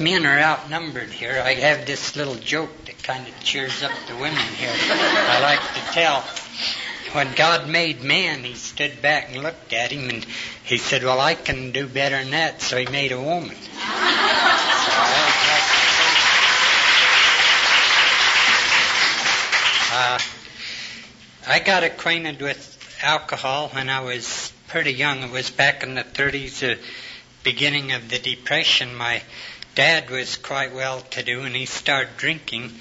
men are outnumbered here, I have this little joke that kind of cheers up the women here. I like to tell. When God made man, he stood back and looked at him and he said, Well, I can do better than that, so he made a woman. Uh, I got acquainted with alcohol when I was pretty young. It was back in the 30s, the beginning of the Depression. My dad was quite well to do and he started drinking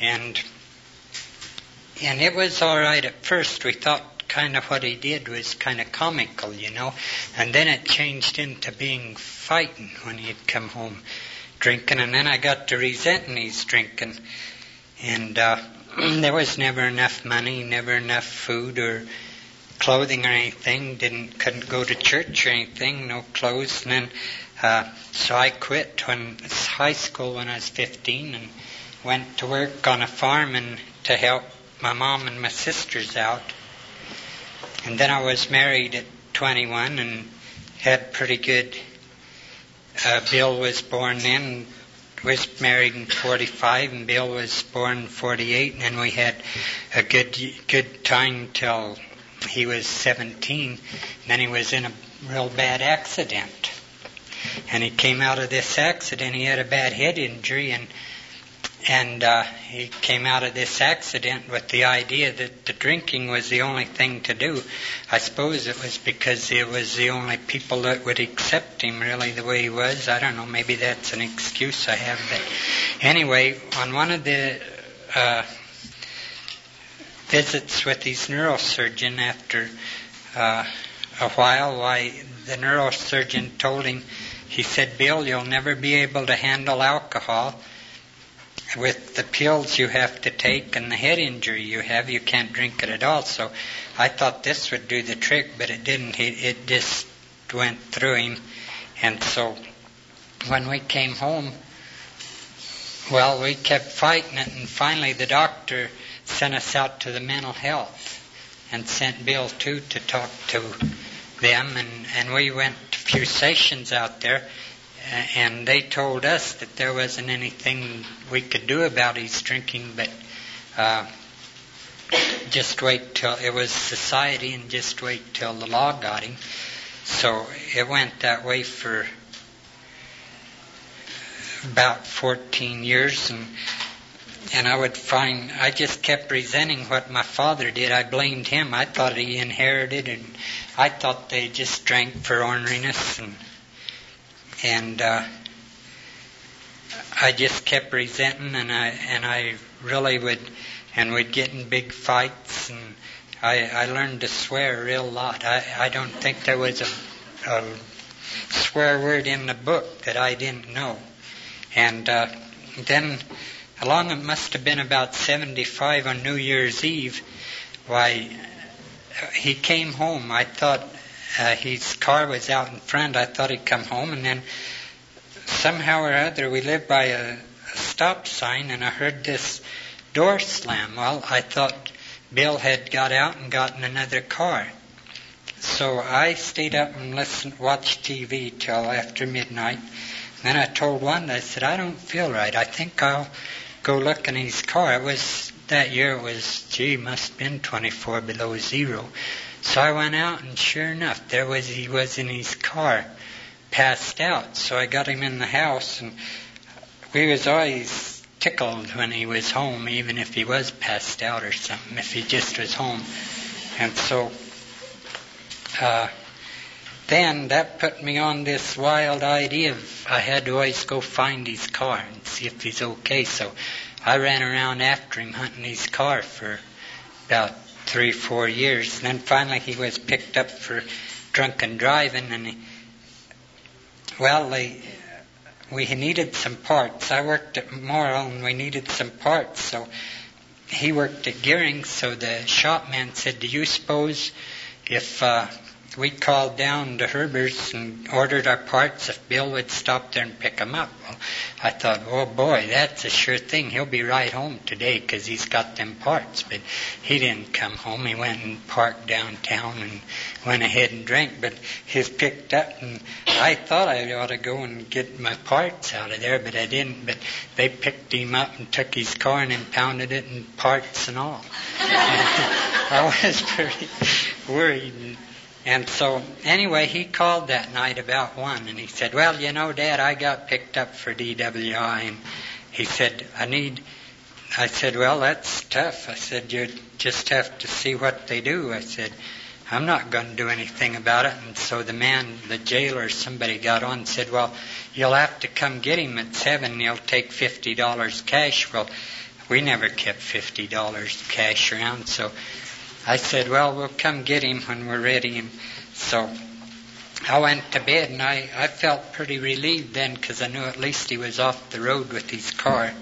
and and it was all right at first. We thought kind of what he did was kind of comical, you know, and then it changed into being fighting when he'd come home drinking, and then I got to resenting his drinking, and uh, there was never enough money, never enough food or clothing or anything. Didn't couldn't go to church or anything, no clothes. And then uh, so I quit when high school when I was 15 and went to work on a farm and to help my mom and my sisters out. And then I was married at 21 and had pretty good. Uh, Bill was born then, was married in 45, and Bill was born in 48, and then we had a good good time till he was 17. And then he was in a real bad accident, and he came out of this accident. He had a bad head injury, and and uh, he came out of this accident with the idea that the drinking was the only thing to do. I suppose it was because it was the only people that would accept him really the way he was. I don't know, maybe that's an excuse I have. But anyway, on one of the uh, visits with his neurosurgeon after uh, a while, why the neurosurgeon told him, he said, Bill, you'll never be able to handle alcohol with the pills you have to take and the head injury you have, you can't drink it at all. So I thought this would do the trick, but it didn't. It, it just went through him. And so when we came home, well, we kept fighting it, and finally the doctor sent us out to the mental health and sent Bill too to talk to them, and, and we went a few sessions out there and they told us that there wasn't anything we could do about his drinking, but uh, just wait till it was society, and just wait till the law got him. So it went that way for about 14 years, and and I would find I just kept resenting what my father did. I blamed him. I thought he inherited, and I thought they just drank for orneriness and and uh, I just kept resenting, and I and I really would, and we'd get in big fights, and I I learned to swear a real lot. I I don't think there was a, a swear word in the book that I didn't know, and uh, then along it must have been about 75 on New Year's Eve. Why, he came home. I thought uh, his car was out in front. I thought he'd come home, and then somehow or other we lived by a, a stop sign, and I heard this door slam. Well, I thought Bill had got out and gotten another car. So I stayed up and listened, watched TV till after midnight. Then I told one, I said, I don't feel right. I think I'll go look in his car. It was that year. It was, gee, must have been 24 below zero. So I went out, and sure enough, there was he was in his car, passed out. So I got him in the house, and we was always tickled when he was home, even if he was passed out or something, if he just was home. And so uh, then that put me on this wild idea of I had to always go find his car and see if he's okay. So I ran around after him hunting his car for about three, four years. And then finally he was picked up for drunken driving, and he, well, they, we needed some parts. I worked at Morrill, and we needed some parts, so he worked at Gering. So the shopman said, "Do you suppose if uh, we called down to Herbert's and ordered our parts if Bill would stop there and pick them up. Well, I thought, oh boy, that's a sure thing. He'll be right home today because he's got them parts. But he didn't come home. He went and parked downtown and went ahead and drank. But he's picked up, and I thought I ought to go and get my parts out of there, but I didn't. But they picked him up and took his car and impounded it and parts and all. I was pretty worried. And so, anyway, he called that night about one, and he said, "Well, you know, Dad, I got picked up for DWI." And he said, "I need." I said, "Well, that's tough." I said, "You just have to see what they do." I said, "I'm not going to do anything about it." And so the man, the jailer, somebody got on and said, "Well, you'll have to come get him at seven. And he'll take fifty dollars cash." Well, we never kept fifty dollars cash around, so I said, Well, we'll come get him when we're ready. And so I went to bed and I, I felt pretty relieved then because I knew at least he was off the road with his car.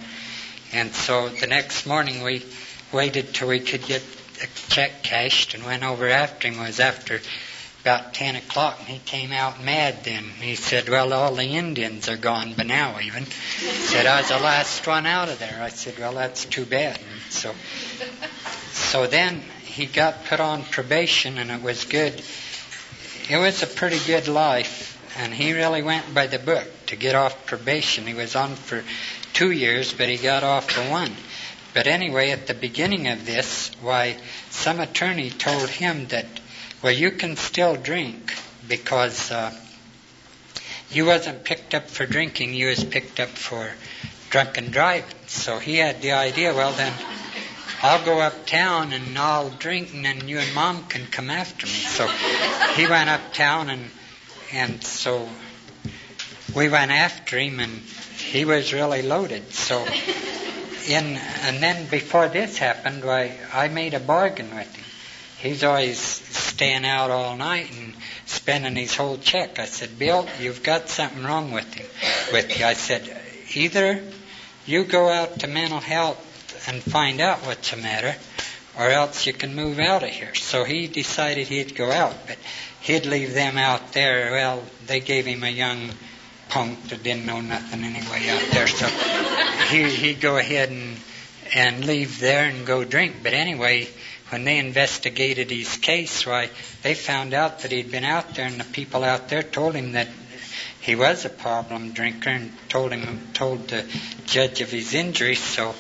And so the next morning we waited till we could get a check cashed and went over after him. It was after about 10 o'clock and he came out mad then. He said, Well, all the Indians are gone by now, even. He said, I was the last one out of there. I said, Well, that's too bad. And so, so then he got put on probation and it was good. It was a pretty good life, and he really went by the book to get off probation. He was on for two years, but he got off for one. But anyway, at the beginning of this, why, some attorney told him that, well, you can still drink because uh, you wasn't picked up for drinking, you was picked up for drunken driving. So he had the idea, well, then I'll go uptown and I'll drink, and then you and Mom can come after me. So he went uptown, and and so we went after him, and he was really loaded. So in and then before this happened, I I made a bargain with him. He's always staying out all night and spending his whole check. I said, Bill, you've got something wrong with him. With you, I said, either you go out to mental health and find out what's the matter, or else you can move out of here. So he decided he'd go out, but he'd leave them out there. Well, they gave him a young punk that didn't know nothing anyway out there, so he, he'd go ahead and and leave there and go drink. But anyway, when they investigated his case, why they found out that he'd been out there, and the people out there told him that he was a problem drinker, and told him told the judge of his injuries. So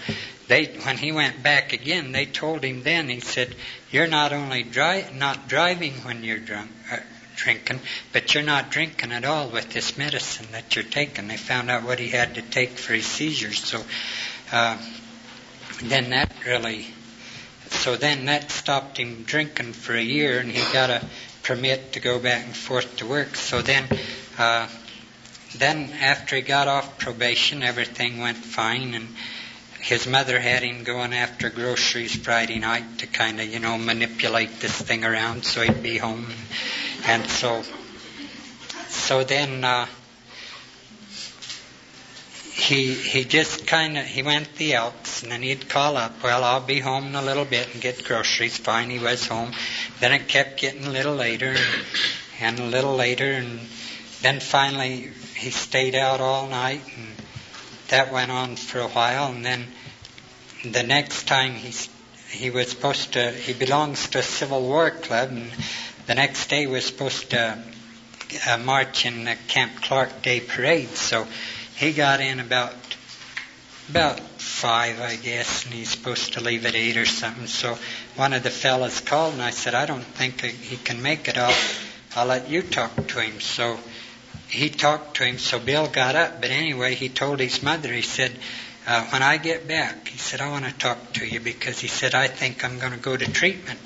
they, when he went back again, they told him then, he said, you're not only dri- not driving when you're drunk, uh, drinking, but you're not drinking at all with this medicine that you're taking. They found out what he had to take for his seizures. So, uh, then that really, so then that stopped him drinking for a year and he got a permit to go back and forth to work. So then, uh, then after he got off probation, everything went fine and, his mother had him going after groceries Friday night to kind of, you know, manipulate this thing around so he'd be home. And so, so then, uh, he he just kind of he went the Elks and then he'd call up. Well, I'll be home in a little bit and get groceries. Fine, he was home. Then it kept getting a little later and, and a little later, and then finally he stayed out all night, and that went on for a while. And then the next time he he was supposed to he belongs to a Civil War club, and the next day was supposed to uh, march in the Camp Clark Day parade. So he got in about about five, I guess, and he's supposed to leave at eight or something. So one of the fellas called, and I said, I don't think he can make it. I'll I'll let you talk to him. So he talked to him. So Bill got up, but anyway, he told his mother. He said uh, when I get back, he said, I want to talk to you because he said, I think I'm going to go to treatment.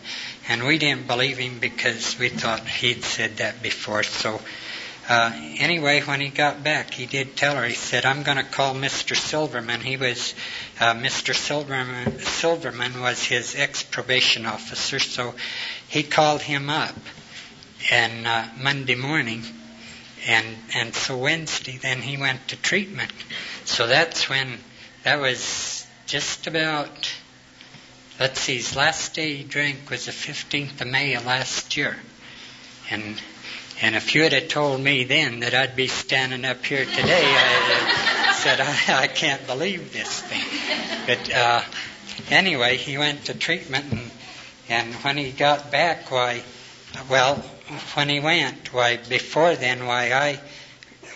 And we didn't believe him because we thought he'd said that before. So, uh, anyway, when he got back, he did tell her, he said, I'm going to call Mr. Silverman. He was, uh, Mr. Silverman, Silverman was his ex-probation officer, so he called him up. And, uh, Monday morning, and, and so Wednesday, then he went to treatment. So that's when that was just about, let's see, his last day he drank was the 15th of May of last year. And and if you'd have told me then that I'd be standing up here today, I said I, I can't believe this thing. But uh, anyway, he went to treatment, and and when he got back, why, well, when he went, why before then, why I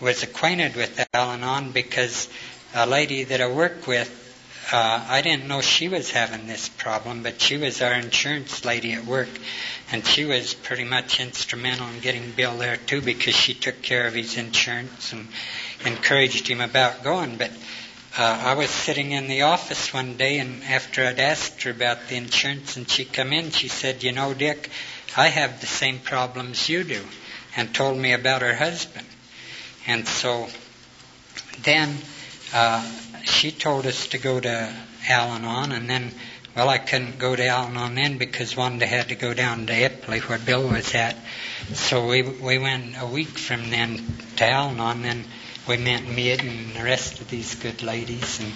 was acquainted with Al-Anon because a lady that I work with uh, I didn't know she was having this problem, but she was our insurance lady at work, and she was pretty much instrumental in getting Bill there too because she took care of his insurance and encouraged him about going. But uh, I was sitting in the office one day, and after I'd asked her about the insurance, and she come in, she said, "You know, Dick, I have the same problems you do," and told me about her husband. And so then uh, she told us to go to Al-Anon, and then, well, I couldn't go to Al-Anon then because I had to go down to Ipley where Bill was at. So we we went a week from then to Al-Anon, then we met Mid and the rest of these good ladies, and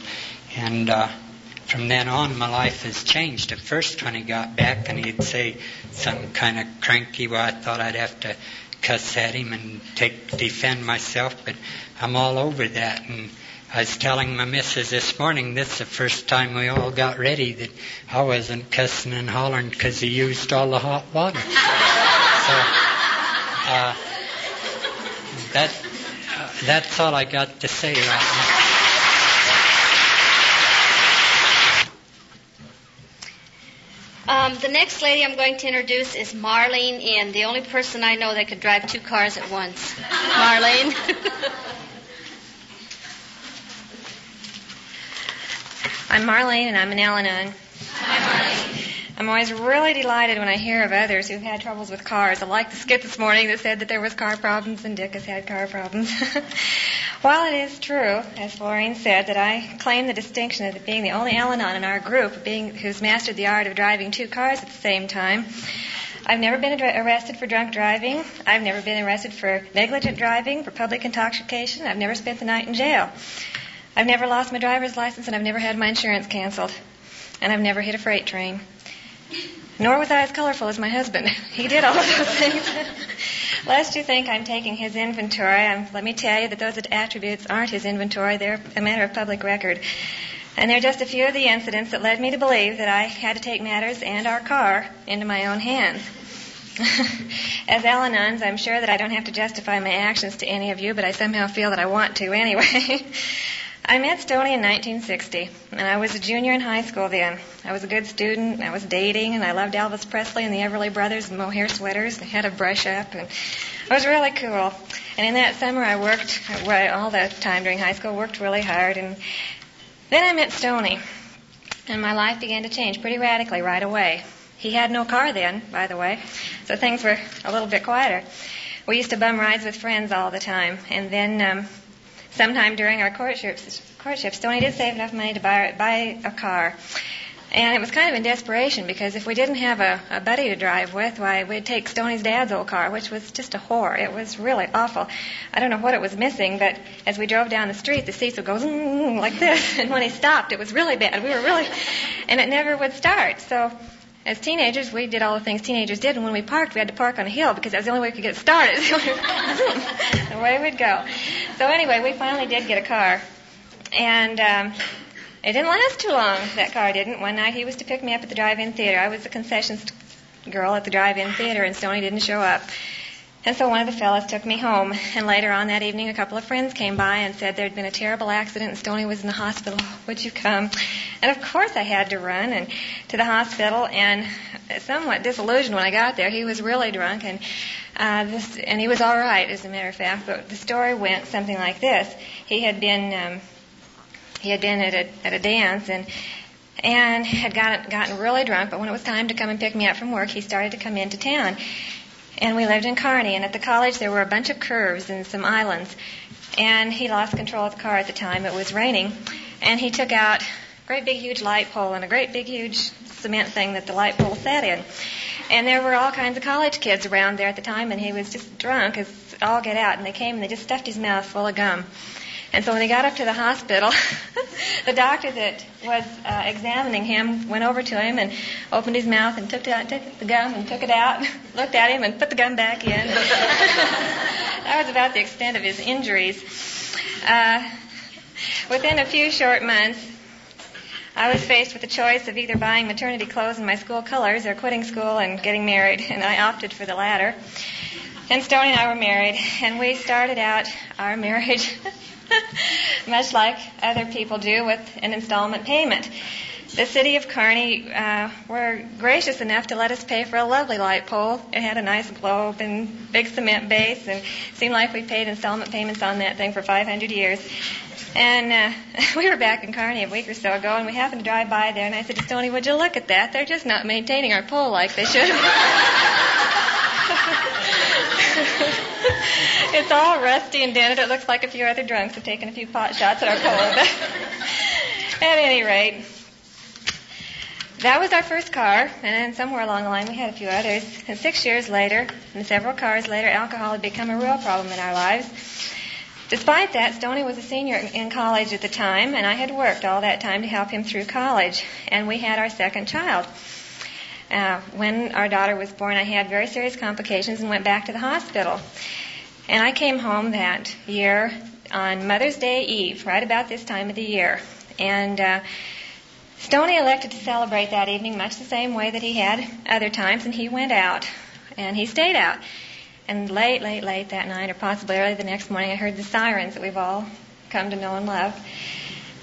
and uh, from then on my life has changed. At first, when he got back and he'd say something kind of cranky, well, I thought I'd have to cuss at him and take defend myself, but I'm all over that and I was telling my missus this morning, this is the first time we all got ready that I wasn't cussing and hollering because he used all the hot water. so, uh, that, uh, that's all I got to say right now. Um, the next lady I'm going to introduce is Marlene, and the only person I know that could drive two cars at once. Marlene. I'm Marlene, and I'm an Al-Anon. Hi Marlene. I'm always really delighted when I hear of others who've had troubles with cars. I like the skit this morning that said that there was car problems and Dick has had car problems. While it is true, as Florine said, that I claim the distinction of being the only Al-Anon in our group being, who's mastered the art of driving two cars at the same time, I've never been arrested for drunk driving. I've never been arrested for negligent driving, for public intoxication. I've never spent the night in jail. I've never lost my driver's license and I've never had my insurance canceled. And I've never hit a freight train. Nor was I as colorful as my husband. He did all of those things. Lest you think I'm taking his inventory, I'm, let me tell you that those attributes aren't his inventory. They're a matter of public record. And they're just a few of the incidents that led me to believe that I had to take matters and our car into my own hands. As Al-Anons, I'm sure that I don't have to justify my actions to any of you, but I somehow feel that I want to anyway. I met Stony in 1960, and I was a junior in high school then. I was a good student, I was dating, and I loved Elvis Presley and the Everly Brothers and mohair sweaters and had a brush up, and it was really cool. And in that summer, I worked all the time during high school, worked really hard, and then I met Stony, and my life began to change pretty radically right away. He had no car then, by the way, so things were a little bit quieter. We used to bum rides with friends all the time, and then um, sometime during our courtships, courtship, Stoney did save enough money to buy, buy a car. And it was kind of in desperation because if we didn't have a, a buddy to drive with, why, we'd take Stoney's dad's old car, which was just a horror. It was really awful. I don't know what it was missing, but as we drove down the street, the seats would go like this. And when he stopped, it was really bad. We were really, and it never would start. So as teenagers, we did all the things teenagers did, and when we parked, we had to park on a hill because that was the only way we could get started. the way we'd go. So anyway, we finally did get a car, and um, it didn't last too long. That car didn't. One night he was to pick me up at the drive-in theater. I was the concessions girl at the drive-in theater, and Stoney didn't show up. And so one of the fellows took me home. And later on that evening, a couple of friends came by and said there'd been a terrible accident and Stoney was in the hospital. Would you come? And of course I had to run and to the hospital. And somewhat disillusioned when I got there. He was really drunk and uh, this, and he was all right, as a matter of fact. But the story went something like this: He had been um, he had been at a at a dance and and had gotten gotten really drunk. But when it was time to come and pick me up from work, he started to come into town and we lived in Kearney. And at the college, there were a bunch of curves and some islands. And he lost control of the car at the time. It was raining, and he took out a great big huge light pole and a great big huge cement thing that the light pole sat in. And there were all kinds of college kids around there at the time, and he was just drunk as all get out. And they came and they just stuffed his mouth full of gum. And so when they got up to the hospital, the doctor that was uh, examining him went over to him and opened his mouth and took, out, took the gum and took it out, looked at him and put the gum back in. that was about the extent of his injuries. Uh, within a few short months, I was faced with the choice of either buying maternity clothes in my school colors or quitting school and getting married, and I opted for the latter. And Stony and I were married, and we started out our marriage much like other people do with an installment payment. The city of Kearney uh, were gracious enough to let us pay for a lovely light pole. It had a nice globe and big cement base, and seemed like we paid installment payments on that thing for 500 years. And uh, we were back in Kearney a week or so ago, and we happened to drive by there, and I said to Stony, "Would you look at that? They're just not maintaining our pole like they should." it's all rusty and dented. It looks like a few other drunks have taken a few pot shots at our. But at any rate, that was our first car, and then somewhere along the line we had a few others. And six years later, and several cars later, alcohol had become a real problem in our lives. Despite that, Stony was a senior in college at the time, and I had worked all that time to help him through college. And we had our second child. Uh, when our daughter was born, I had very serious complications and went back to the hospital. And I came home that year on Mother's Day Eve, right about this time of the year. And uh, Stony elected to celebrate that evening much the same way that he had other times, and he went out. And he stayed out. And late, late, late that night, or possibly early the next morning, I heard the sirens that we've all come to know and love.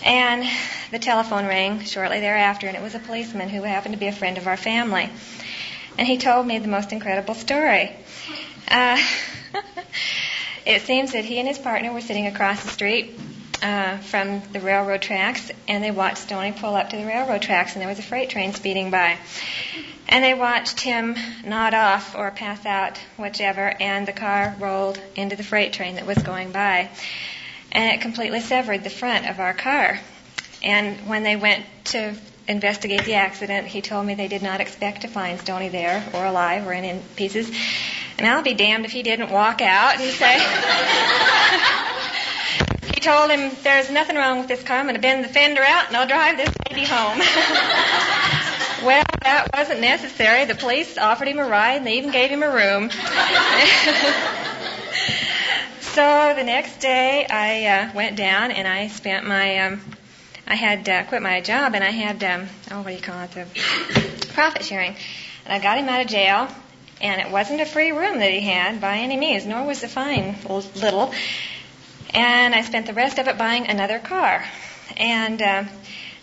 And the telephone rang shortly thereafter, and it was a policeman who happened to be a friend of our family. And he told me the most incredible story. Uh, it seems that he and his partner were sitting across the street uh, from the railroad tracks, and they watched Stony pull up to the railroad tracks, and there was a freight train speeding by. And they watched him nod off or pass out, whichever, and the car rolled into the freight train that was going by. And it completely severed the front of our car. And when they went to investigate the accident, he told me they did not expect to find Stony there or alive or in pieces. And I'll be damned if he didn't walk out and say, he told him, there's nothing wrong with this car. I'm going to bend the fender out and I'll drive this baby home. well, that wasn't necessary. The police offered him a ride and they even gave him a room. so the next day I uh, went down and I spent my, um, I had uh, quit my job and I had, um, oh, what do you call it, the profit sharing. And I got him out of jail and it wasn't a free room that he had by any means, nor was the fine little. And I spent the rest of it buying another car. And uh,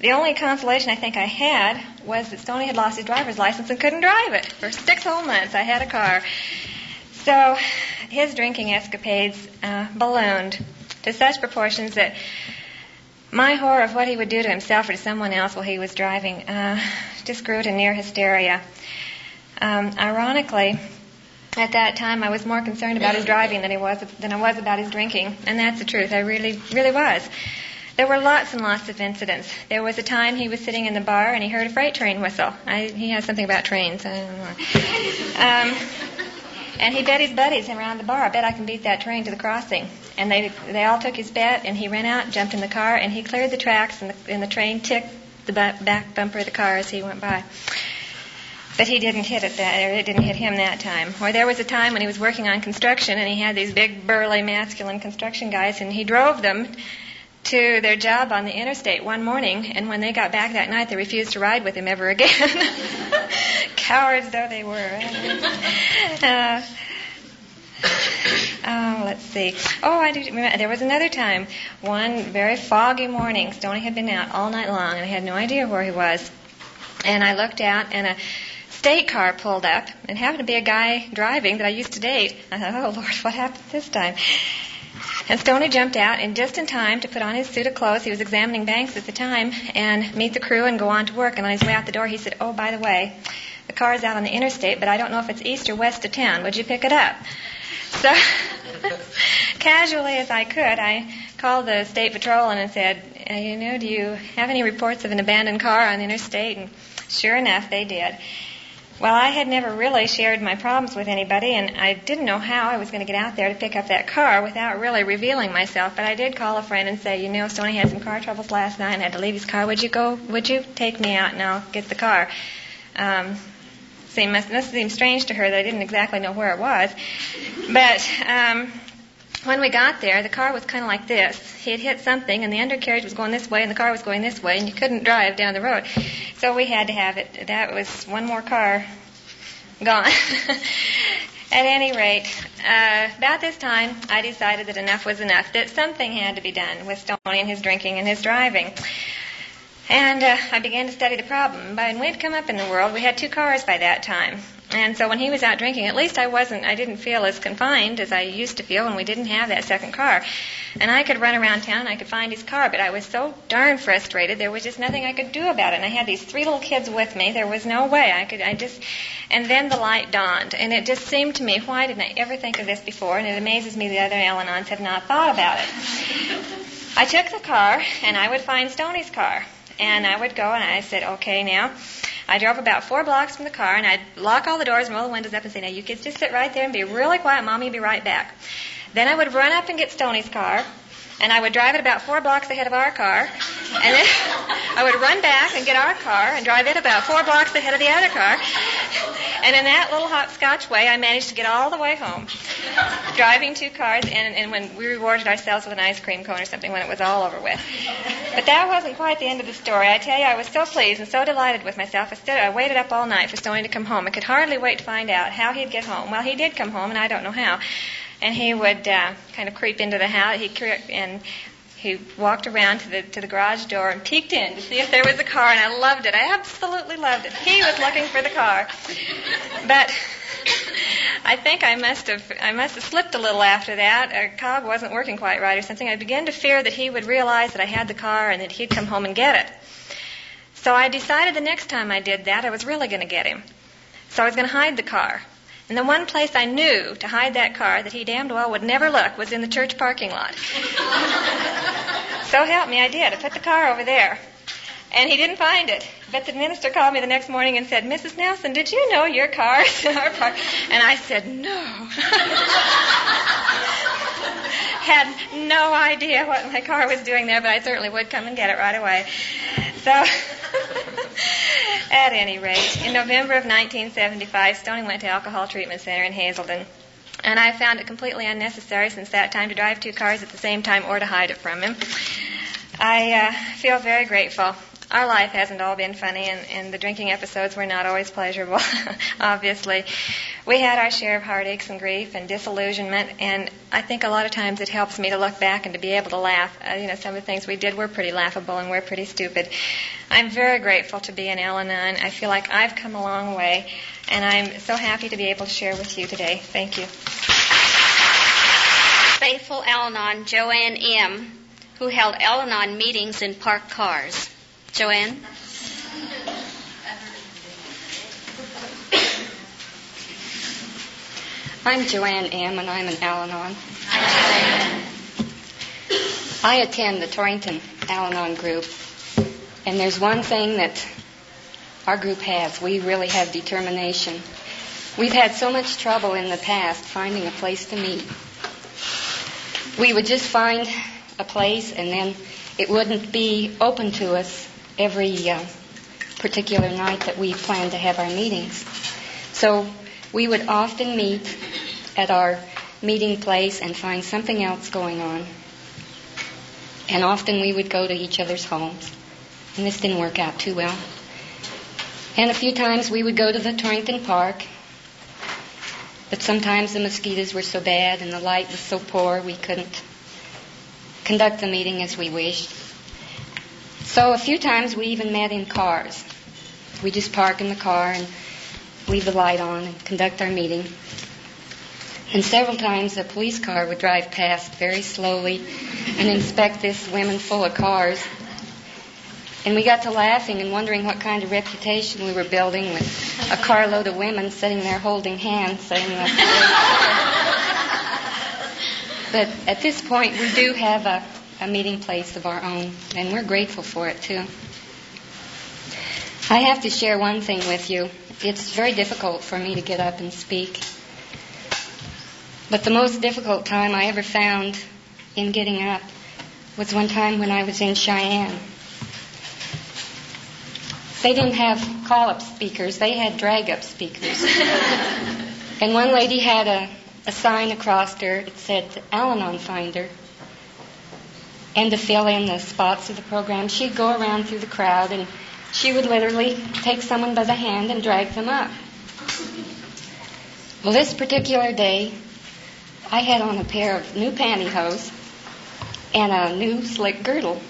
the only consolation I think I had was that Stony had lost his driver's license and couldn't drive it. For six whole months, I had a car. So his drinking escapades uh, ballooned to such proportions that my horror of what he would do to himself or to someone else while he was driving uh, just grew to near hysteria. Um, ironically, at that time, I was more concerned about his driving than he was than I was about his drinking, and that's the truth. I really, really was. There were lots and lots of incidents. There was a time he was sitting in the bar and he heard a freight train whistle. I, he has something about trains. I don't know. Um, and he bet his buddies around the bar, I bet I can beat that train to the crossing. And they they all took his bet, and he ran out, jumped in the car, and he cleared the tracks, and the, and the train ticked the back bumper of the car as he went by. But he didn't hit it that, or it didn't hit him that time. Or there was a time when he was working on construction and he had these big, burly, masculine construction guys and he drove them to their job on the interstate one morning and when they got back that night they refused to ride with him ever again. Cowards though they were. Uh, Oh, let's see. Oh, I do remember. There was another time, one very foggy morning. Stoney had been out all night long, and I had no idea where he was. And I looked out, and a state car pulled up and happened to be a guy driving that I used to date. I thought, oh Lord, what happened this time? And Stoney jumped out and just in time to put on his suit of clothes. He was examining banks at the time and meet the crew and go on to work. And on his way out the door, he said, oh, by the way, the car's out on the interstate, but I don't know if it's east or west of town. Would you pick it up? So, casually as I could, I called the state patrol and said, you know, do you have any reports of an abandoned car on the interstate? And sure enough, they did. Well, I had never really shared my problems with anybody, and I didn't know how I was going to get out there to pick up that car without really revealing myself. But I did call a friend and say, you know, Stoney had some car troubles last night and had to leave his car. Would you go? Would you take me out and I'll get the car? Um, seemed must, must seem strange to her that I didn't exactly know where it was, but. Um, when we got there, the car was kind of like this. He had hit something, and the undercarriage was going this way, and the car was going this way, and you couldn't drive down the road. So we had to have it. That was one more car gone. At any rate, uh, about this time, I decided that enough was enough, that something had to be done with Stoney and his drinking and his driving. And uh, I began to study the problem. But when we'd come up in the world, we had two cars by that time. And so when he was out drinking, at least I wasn't, I didn't feel as confined as I used to feel when we didn't have that second car. And I could run around town, I could find his car, but I was so darn frustrated, there was just nothing I could do about it. And I had these three little kids with me, there was no way I could, I just, and then the light dawned. And it just seemed to me, why didn't I ever think of this before? And it amazes me the other Al-Anons have not thought about it. I took the car, and I would find Stoney's car. And I would go and I said, okay, now. I drove about four blocks from the car and I'd lock all the doors and roll the windows up and say, now you kids just sit right there and be really quiet. Mommy will be right back. Then I would run up and get Stoney's car and I would drive it about four blocks ahead of our car, and then I would run back and get our car and drive it about four blocks ahead of the other car. And in that little hopscotch way, I managed to get all the way home, driving two cars, and, and when we rewarded ourselves with an ice cream cone or something when it was all over with. But that wasn't quite the end of the story. I tell you, I was so pleased and so delighted with myself. I, stood, I waited up all night for Stoney to come home. I could hardly wait to find out how he'd get home. Well, he did come home, and I don't know how and he would uh, kind of creep into the house. He and he walked around to the to the garage door and peeked in to see if there was a car, and I loved it. I absolutely loved it. He was looking for the car, but. I think I must have I must have slipped a little after that. A cog wasn't working quite right or something. I began to fear that he would realize that I had the car and that he'd come home and get it. So I decided the next time I did that, I was really going to get him. So I was going to hide the car. And the one place I knew to hide that car that he damned well would never look was in the church parking lot. so help me, I did. I put the car over there. And he didn't find it. But the minister called me the next morning and said, Mrs. Nelson, did you know your car is in our park? And I said, no. Had no idea what my car was doing there, but I certainly would come and get it right away. So, at any rate, in November of 1975, Stoney went to Alcohol Treatment Center in Hazelden. And I found it completely unnecessary since that time to drive two cars at the same time or to hide it from him. I uh, feel very grateful our life hasn't all been funny, and, and the drinking episodes were not always pleasurable, obviously. We had our share of heartaches and grief and disillusionment, and I think a lot of times it helps me to look back and to be able to laugh. Uh, you know, some of the things we did were pretty laughable and we're pretty stupid. I'm very grateful to be an Al-Anon. I feel like I've come a long way, and I'm so happy to be able to share with you today. Thank you. Faithful Al-Anon Joanne M., who held Al-Anon meetings in parked cars. Joanne? I'm Joanne M., and I'm an Al Anon. I attend the Torrington Al Anon group, and there's one thing that our group has. We really have determination. We've had so much trouble in the past finding a place to meet. We would just find a place, and then it wouldn't be open to us every uh, particular night that we planned to have our meetings. So we would often meet at our meeting place and find something else going on. And often we would go to each other's homes. And this didn't work out too well. And a few times we would go to the Torrington Park. But sometimes the mosquitoes were so bad and the light was so poor we couldn't conduct the meeting as we wished. So a few times we even met in cars. We just park in the car and leave the light on and conduct our meeting. And several times a police car would drive past very slowly and inspect this women full of cars. And we got to laughing and wondering what kind of reputation we were building with a carload of women sitting there holding hands saying that. but at this point, we do have a a meeting place of our own, and we're grateful for it too. I have to share one thing with you, it's very difficult for me to get up and speak. But the most difficult time I ever found in getting up was one time when I was in Cheyenne. They didn't have call up speakers, they had drag up speakers. and one lady had a, a sign across her, it said Al Anon Finder. And to fill in the spots of the program, she'd go around through the crowd and she would literally take someone by the hand and drag them up. Well, this particular day, I had on a pair of new pantyhose and a new slick girdle.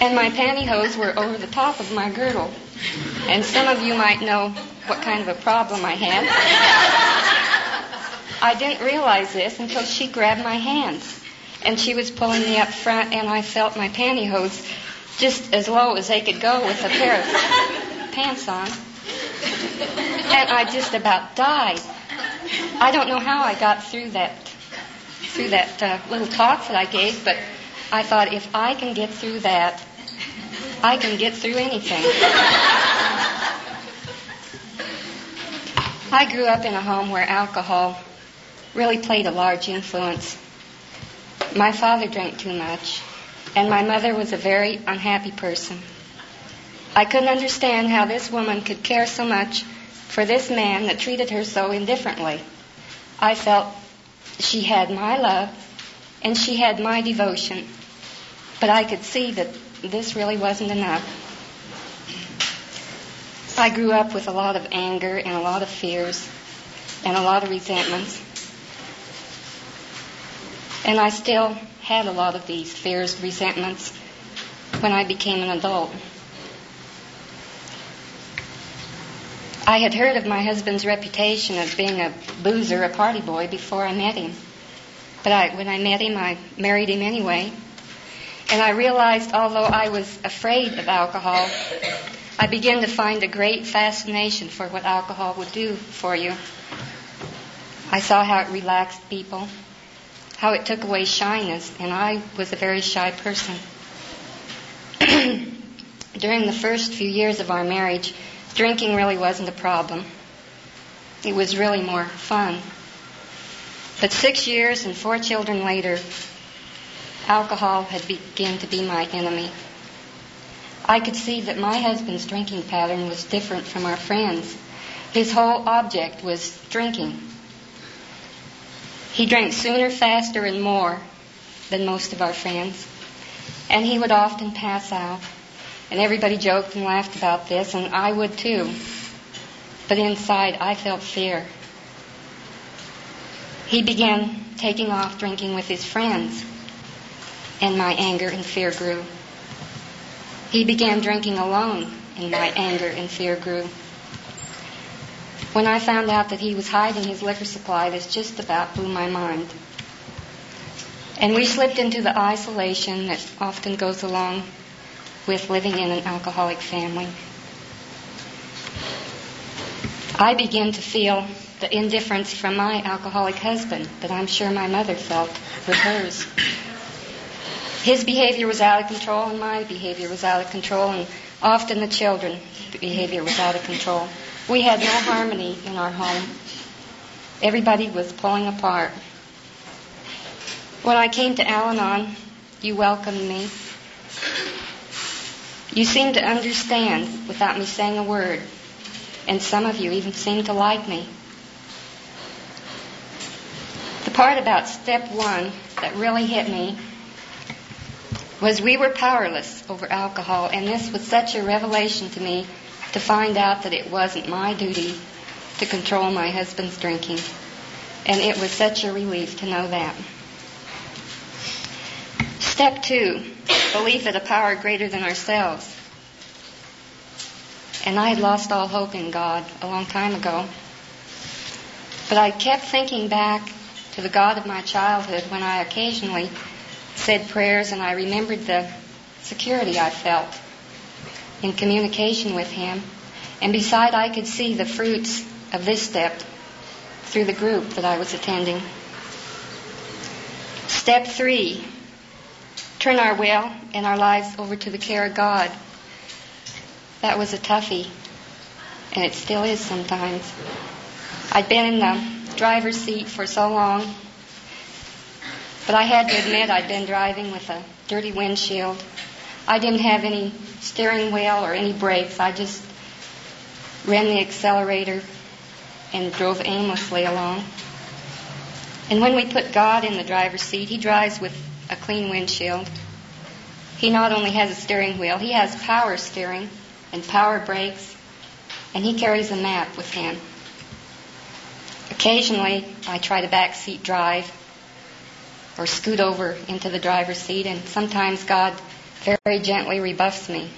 And my pantyhose were over the top of my girdle. And some of you might know what kind of a problem I had. I didn't realize this until she grabbed my hands. And she was pulling me up front, and I felt my pantyhose just as low as they could go with a pair of pants on. And I just about died. I don't know how I got through that through that uh, little talk that I gave, but I thought if I can get through that, I can get through anything. I grew up in a home where alcohol really played a large influence. My father drank too much and my mother was a very unhappy person. I couldn't understand how this woman could care so much for this man that treated her so indifferently. I felt she had my love and she had my devotion, but I could see that this really wasn't enough. I grew up with a lot of anger and a lot of fears and a lot of resentments. And I still had a lot of these fears, resentments when I became an adult. I had heard of my husband's reputation of being a boozer, a party boy, before I met him. But I, when I met him, I married him anyway. And I realized, although I was afraid of alcohol, I began to find a great fascination for what alcohol would do for you. I saw how it relaxed people, how it took away shyness, and I was a very shy person. During the first few years of our marriage, drinking really wasn't a problem. It was really more fun. But six years and four children later, alcohol had begun to be my enemy. I could see that my husband's drinking pattern was different from our friends. His whole object was drinking. He drank sooner, faster, and more than most of our friends. And he would often pass out. And everybody joked and laughed about this, and I would too. But inside, I felt fear. He began taking off drinking with his friends, and my anger and fear grew. He began drinking alone, and my anger and fear grew. When I found out that he was hiding his liquor supply, this just about blew my mind. And we slipped into the isolation that often goes along with living in an alcoholic family. I began to feel the indifference from my alcoholic husband that I'm sure my mother felt with hers. His behavior was out of control and my behavior was out of control and often the children's behavior was out of control. We had no harmony in our home. Everybody was pulling apart. When I came to Al Anon, you welcomed me. You seemed to understand without me saying a word, and some of you even seemed to like me. The part about step one that really hit me was we were powerless over alcohol, and this was such a revelation to me to find out that it wasn't my duty to control my husband's drinking. And it was such a relief to know that. Step two, belief in a power greater than ourselves. And I had lost all hope in God a long time ago. But I kept thinking back to the God of my childhood when I occasionally said prayers and I remembered the security I felt in communication with Him. And beside, I could see the fruits of this step through the group that I was attending. Step three turn our will and our lives over to the care of God. That was a toughie. and it still is sometimes. I'd been in the driver's seat for so long, but I had to admit I'd been driving with a dirty windshield. I didn't have any steering wheel or any brakes. I just ran the accelerator and drove aimlessly along. And when we put God in the driver's seat, He drives with a clean windshield. He not only has a steering wheel, He has power steering and power brakes, and He carries a map with Him. Occasionally, I try to backseat drive or scoot over into the driver's seat, and sometimes God very gently rebuffs me.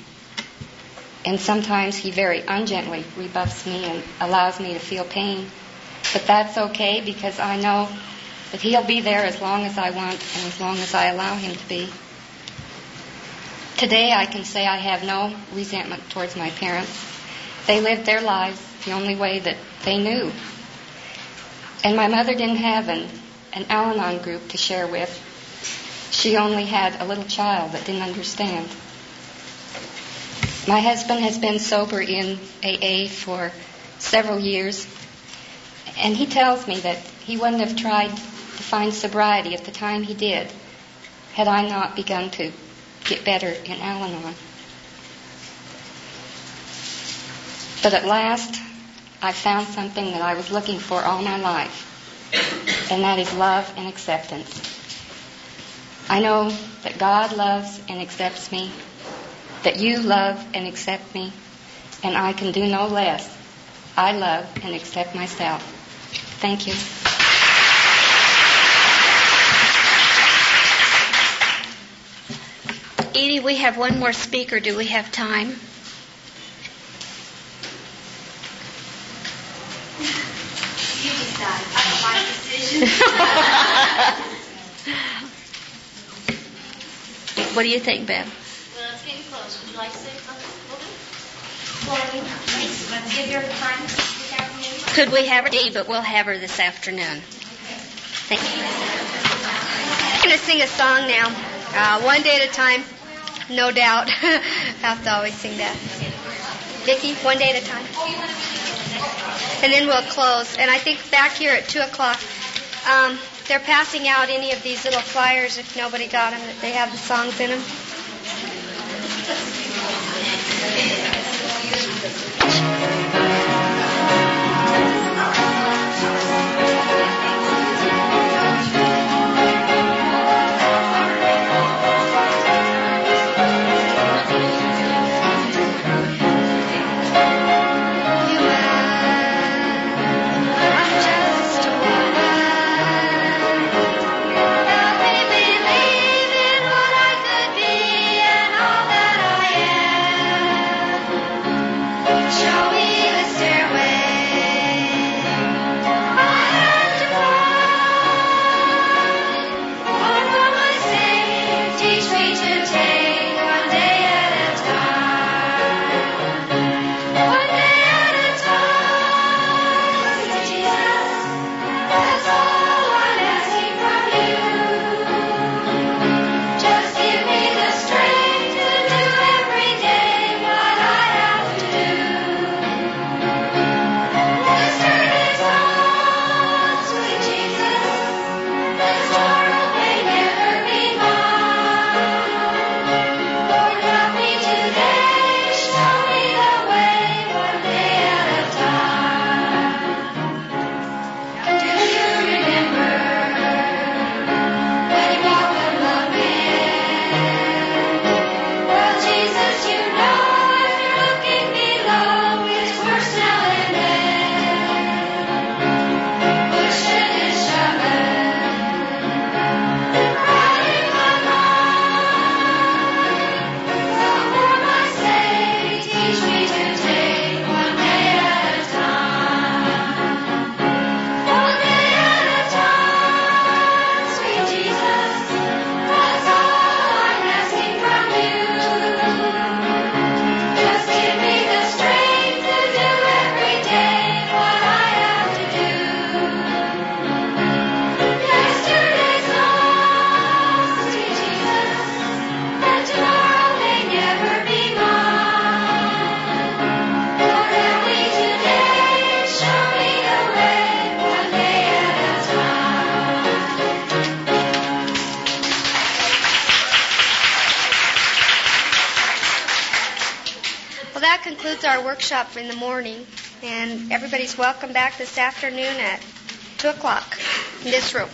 And sometimes He very ungently rebuffs me and allows me to feel pain. But that's okay because I know that He'll be there as long as I want and as long as I allow Him to be. Today I can say I have no resentment towards my parents. They lived their lives the only way that they knew. And my mother didn't have an, an Al Anon group to share with. She only had a little child that didn't understand. My husband has been sober in AA for several years, and he tells me that he wouldn't have tried to find sobriety at the time he did had I not begun to get better in Al Anon. But at last, I found something that I was looking for all my life, and that is love and acceptance. I know that God loves and accepts me, that you love and accept me, and I can do no less. I love and accept myself. Thank you. Edie, we have one more speaker. Do we have time? You decide. I don't my decision. what do you think, Bev? well, it's getting close. Would you like to say something? Well, give her time this afternoon. Could we have her, Edie, but we'll have her this afternoon. Thank you. I'm going to sing a song now. Uh, one day at a time, no doubt. I have to always sing that. Vicki, one day at a time. And then we'll close. And I think back here at 2 o'clock, um, they're passing out any of these little flyers if nobody got them, that they have the songs in them. Workshop in the morning, and everybody's welcome back this afternoon at 2 o'clock in this room.